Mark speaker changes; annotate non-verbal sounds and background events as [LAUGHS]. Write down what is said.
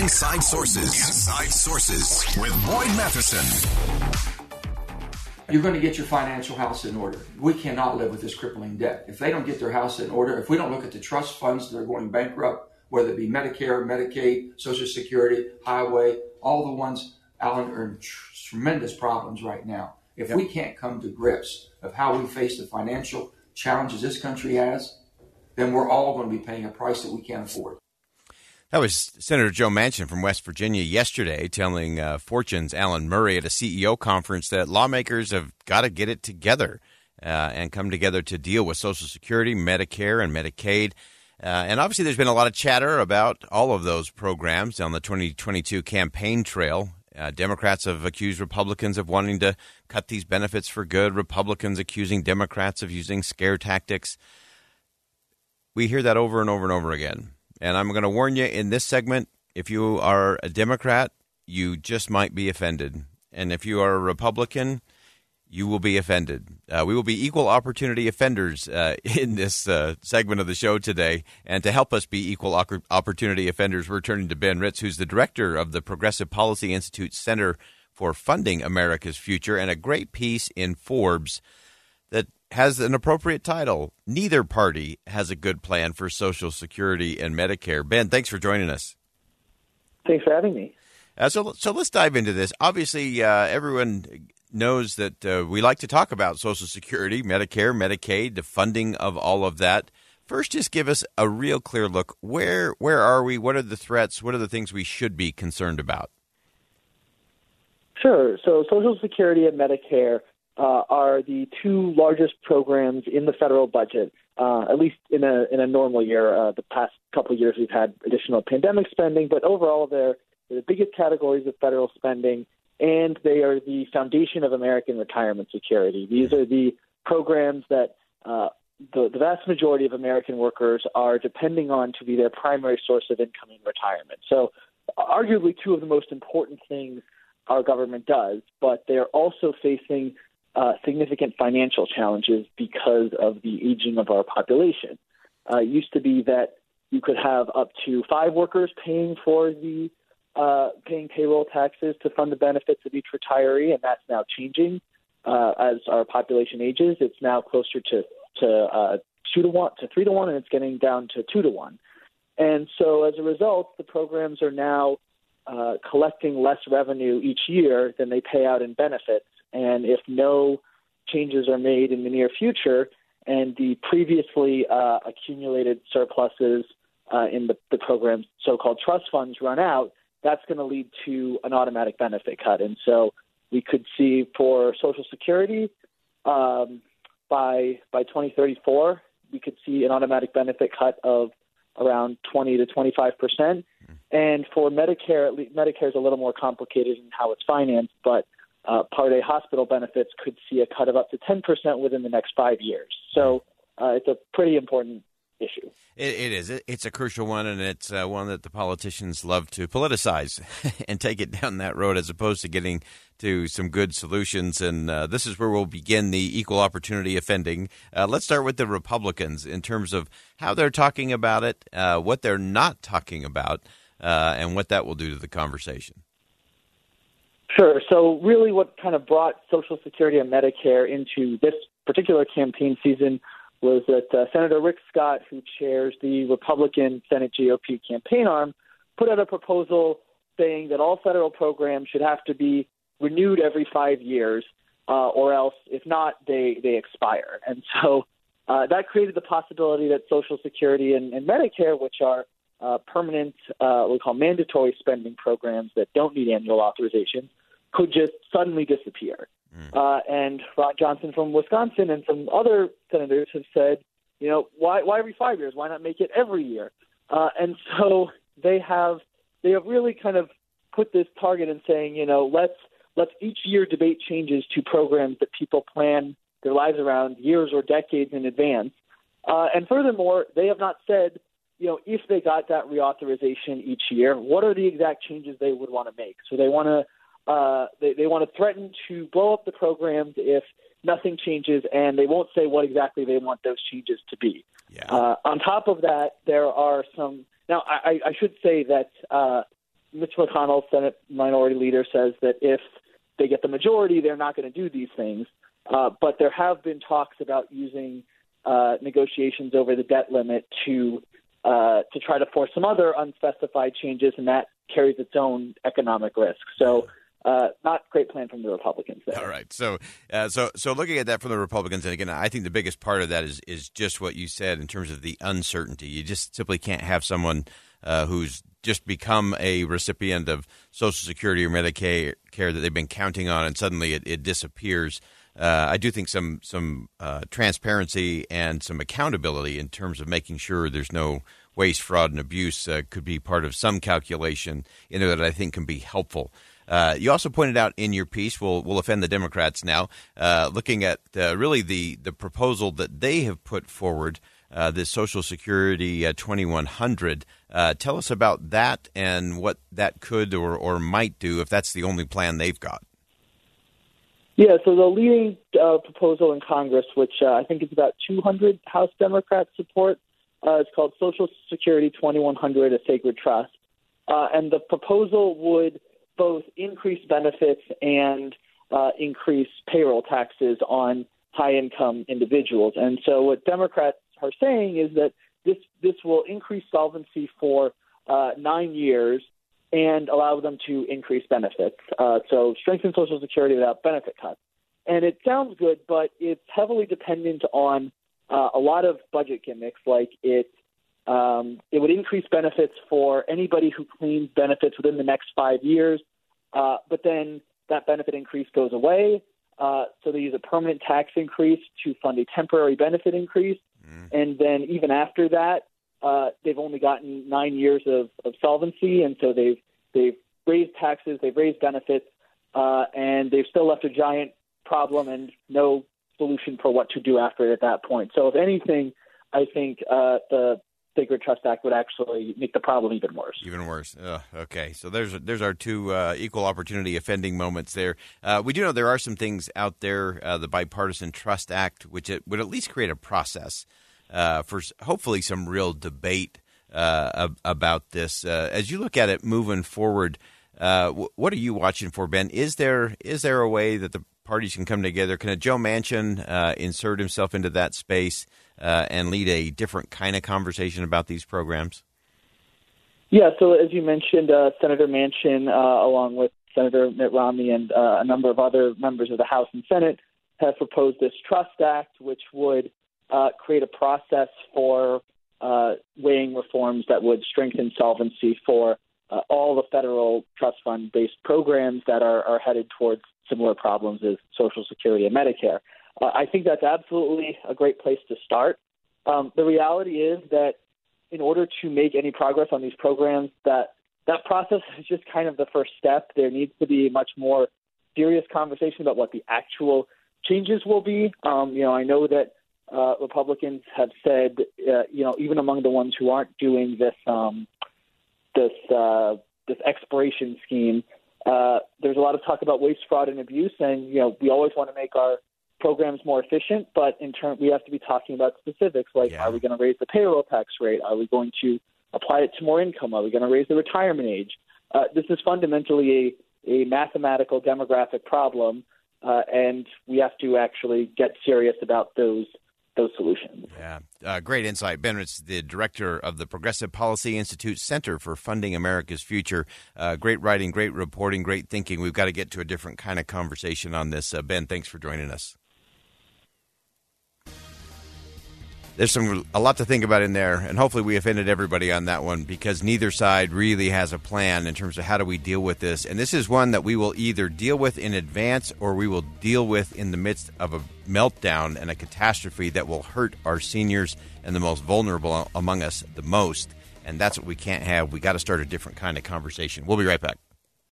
Speaker 1: Inside Sources. Inside Sources with Boyd Matheson.
Speaker 2: You're going to get your financial house in order. We cannot live with this crippling debt. If they don't get their house in order, if we don't look at the trust funds that are going bankrupt, whether it be Medicare, Medicaid, Social Security, Highway, all the ones, Alan, are in tr- tremendous problems right now. If yep. we can't come to grips of how we face the financial challenges this country has, then we're all going to be paying a price that we can't afford.
Speaker 3: That was Senator Joe Manchin from West Virginia yesterday telling uh, Fortune's Alan Murray at a CEO conference that lawmakers have got to get it together uh, and come together to deal with Social Security, Medicare, and Medicaid. Uh, and obviously, there's been a lot of chatter about all of those programs on the 2022 campaign trail. Uh, Democrats have accused Republicans of wanting to cut these benefits for good. Republicans accusing Democrats of using scare tactics. We hear that over and over and over again. And I'm going to warn you in this segment if you are a Democrat, you just might be offended. And if you are a Republican, you will be offended. Uh, we will be equal opportunity offenders uh, [LAUGHS] in this uh, segment of the show today. And to help us be equal opportunity offenders, we're turning to Ben Ritz, who's the director of the Progressive Policy Institute Center for Funding America's Future, and a great piece in Forbes that has an appropriate title. Neither party has a good plan for Social Security and Medicare. Ben, thanks for joining us.
Speaker 4: Thanks for having me.
Speaker 3: Uh, so, so let's dive into this. Obviously, uh, everyone knows that uh, we like to talk about Social Security, Medicare, Medicaid, the funding of all of that. First, just give us a real clear look. Where where are we? What are the threats? What are the things we should be concerned about?
Speaker 4: Sure. So, Social Security and Medicare uh, are the two largest programs in the federal budget. Uh, at least in a in a normal year, uh, the past couple of years we've had additional pandemic spending, but overall they're, the biggest categories of federal spending, and they are the foundation of American retirement security. These are the programs that uh, the, the vast majority of American workers are depending on to be their primary source of income in retirement. So, arguably, two of the most important things our government does, but they're also facing uh, significant financial challenges because of the aging of our population. Uh, it used to be that you could have up to five workers paying for the uh, paying payroll taxes to fund the benefits of each retiree, and that's now changing uh, as our population ages. It's now closer to to uh, two to one to three to one, and it's getting down to two to one. And so, as a result, the programs are now uh, collecting less revenue each year than they pay out in benefits and if no changes are made in the near future, and the previously uh, accumulated surpluses uh, in the, the program's so-called trust funds run out, that's going to lead to an automatic benefit cut. And so we could see for Social Security um, by by 2034, we could see an automatic benefit cut of around 20 to 25 percent. And for Medicare, Medicare is a little more complicated in how it's financed, but uh, Part A hospital benefits could see a cut of up to 10% within the next five years. So uh, it's a pretty important issue.
Speaker 3: it, it is. it's a crucial one, and it's uh, one that the politicians love to politicize [LAUGHS] and take it down that road as opposed to getting to some good solutions. And uh, this is where we'll begin the equal opportunity offending. Uh, let's start with the Republicans in terms of how they're talking about it, uh, what they're not talking about, uh, and what that will do to the conversation.
Speaker 4: Sure. So, really, what kind of brought Social Security and Medicare into this particular campaign season was that uh, Senator Rick Scott, who chairs the Republican Senate GOP campaign arm, put out a proposal saying that all federal programs should have to be renewed every five years, uh, or else, if not, they they expire. And so uh, that created the possibility that Social Security and, and Medicare, which are uh, permanent, uh, what we call mandatory spending programs that don't need annual authorization, could just suddenly disappear. Mm. Uh, and Ron Johnson from Wisconsin and some other senators have said, you know, why why every five years? Why not make it every year? Uh, and [LAUGHS] so they have they have really kind of put this target in saying, you know, let's let's each year debate changes to programs that people plan their lives around years or decades in advance. Uh, and furthermore, they have not said, you know, if they got that reauthorization each year, what are the exact changes they would want to make? So they want to uh, they, they want to threaten to blow up the programs if nothing changes, and they won't say what exactly they want those changes to be.
Speaker 3: Yeah. Uh,
Speaker 4: on top of that, there are some. Now, I, I should say that uh, Mitch McConnell, Senate Minority Leader, says that if they get the majority, they're not going to do these things. Uh, but there have been talks about using uh, negotiations over the debt limit to uh, to try to force some other unspecified changes, and that carries its own economic risk. So. Uh, not great plan from the Republicans there.
Speaker 3: All right, so uh, so so looking at that from the Republicans, and again, I think the biggest part of that is is just what you said in terms of the uncertainty. You just simply can't have someone uh, who's just become a recipient of Social Security or Medicare care that they've been counting on, and suddenly it, it disappears. Uh, I do think some some uh, transparency and some accountability in terms of making sure there's no waste, fraud, and abuse uh, could be part of some calculation in there that I think can be helpful. Uh, you also pointed out in your piece, we'll, we'll offend the Democrats now, uh, looking at uh, really the, the proposal that they have put forward, uh, this Social Security uh, 2100. Uh, tell us about that and what that could or, or might do if that's the only plan they've got.
Speaker 4: Yeah, so the leading proposal in Congress, which I think is about 200 House Democrats support, is called Social Security 2100, a sacred trust. and the proposal would both increase benefits and uh, increase payroll taxes on high income individuals. And so, what Democrats are saying is that this this will increase solvency for uh, nine years and allow them to increase benefits. Uh, so, strengthen Social Security without benefit cuts. And it sounds good, but it's heavily dependent on uh, a lot of budget gimmicks, like it um, it would increase benefits for anybody who claims benefits within the next five years, uh, but then that benefit increase goes away. Uh, so they use a permanent tax increase to fund a temporary benefit increase. Mm. And then even after that, uh, they've only gotten nine years of, of solvency, and so they've they've raised taxes, they've raised benefits, uh, and they've still left a giant problem and no solution for what to do after it at that point. So if anything, I think uh, the Sacred Trust Act would actually make the problem even worse.
Speaker 3: Even worse. Okay, so there's there's our two uh, equal opportunity offending moments there. Uh, we do know there are some things out there, uh, the Bipartisan Trust Act, which it would at least create a process uh, for hopefully some real debate uh, about this. As you look at it moving forward, what are you watching for, Ben? Is there is there a way that the parties can come together? Can a Joe Manchin insert himself into that space? Uh, and lead a different kind of conversation about these programs?
Speaker 4: Yeah, so as you mentioned, uh, Senator Manchin, uh, along with Senator Mitt Romney and uh, a number of other members of the House and Senate, have proposed this Trust Act, which would uh, create a process for uh, weighing reforms that would strengthen solvency for all the federal trust fund based programs that are, are headed towards similar problems as Social Security and Medicare. Uh, I think that's absolutely a great place to start. Um, the reality is that in order to make any progress on these programs, that that process is just kind of the first step. There needs to be much more serious conversation about what the actual changes will be. Um, you know, I know that uh, Republicans have said, uh, you know, even among the ones who aren't doing this um, this uh, this expiration scheme, uh, there's a lot of talk about waste, fraud, and abuse, and you know, we always want to make our programs more efficient, but in turn, we have to be talking about specifics like yeah. are we going to raise the payroll tax rate? Are we going to apply it to more income? Are we going to raise the retirement age? Uh, this is fundamentally a, a mathematical demographic problem, uh, and we have to actually get serious about those those solutions.
Speaker 3: Yeah, uh, great insight, Ben. It's the director of the Progressive Policy Institute Center for Funding America's Future. Uh, great writing, great reporting, great thinking. We've got to get to a different kind of conversation on this. Uh, ben, thanks for joining us. There's some a lot to think about in there, and hopefully we offended everybody on that one because neither side really has a plan in terms of how do we deal with this. And this is one that we will either deal with in advance or we will deal with in the midst of a meltdown and a catastrophe that will hurt our seniors and the most vulnerable among us the most. And that's what we can't have. We got to start a different kind of conversation. We'll be right back.